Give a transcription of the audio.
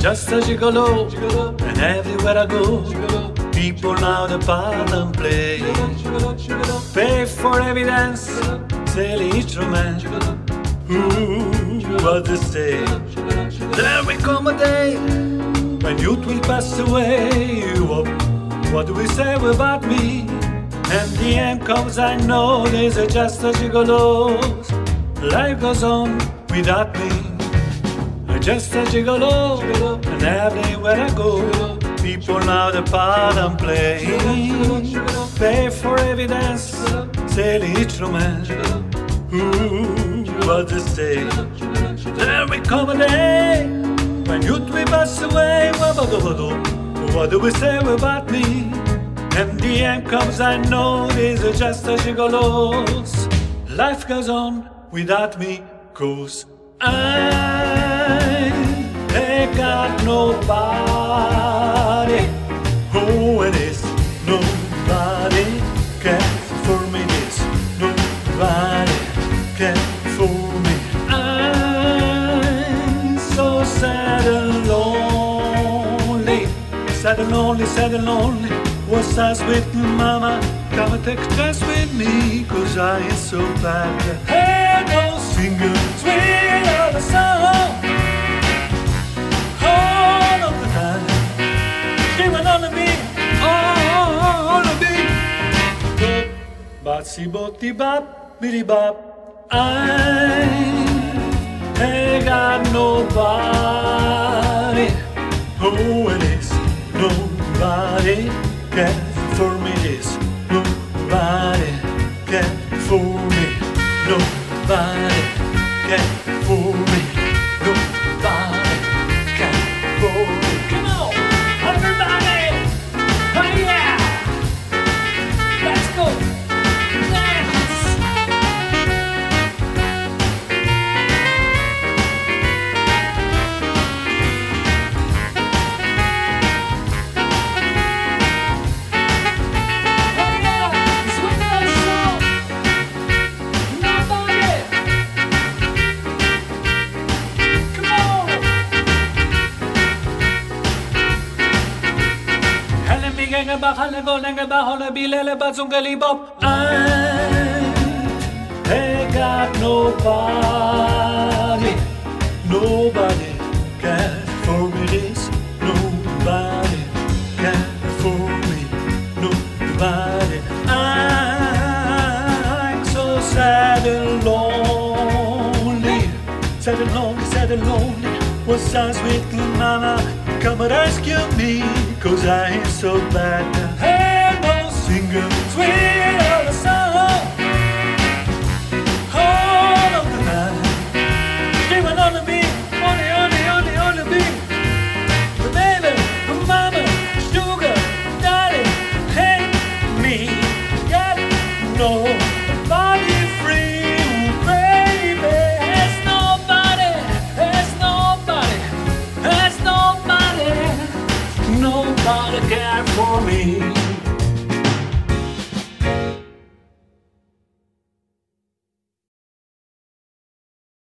just a gigolo, and everywhere I go, people now the and play. Pay for evidence, sell instrument. Ooh, what they say. There will come a day when youth will pass away. What, do we say about me? And the end comes, I know there's just a gigolos. Life goes on without me. I'm just a gigolo, and everywhere I go, people now the part and play. Pay for evidence, sell instrument. Ooh, what they say. There will come a day when youth will pass away. What do we say about me? And the end comes, I know these are just a gigolos. Life goes on without me, cause I ain't got nobody. Oh, it is nobody can for me. This nobody can for me. I'm so sad and lonely, sad and lonely, sad and lonely. What's us with mama? Come and take chance with me, cause I am so bad. Hey, no single, sweet of the song. Botti bop, biddy bop. I ain't got nobody. Oh, it is nobody can for me. This nobody I got eh, eh, nobody, nobody can for me this, nobody can for me, nobody. I'm so sad and lonely, sad and lonely, sad and lonely. What's up, sweet little mama? Come and rescue me, cause I am so bad. Hey, no single, me.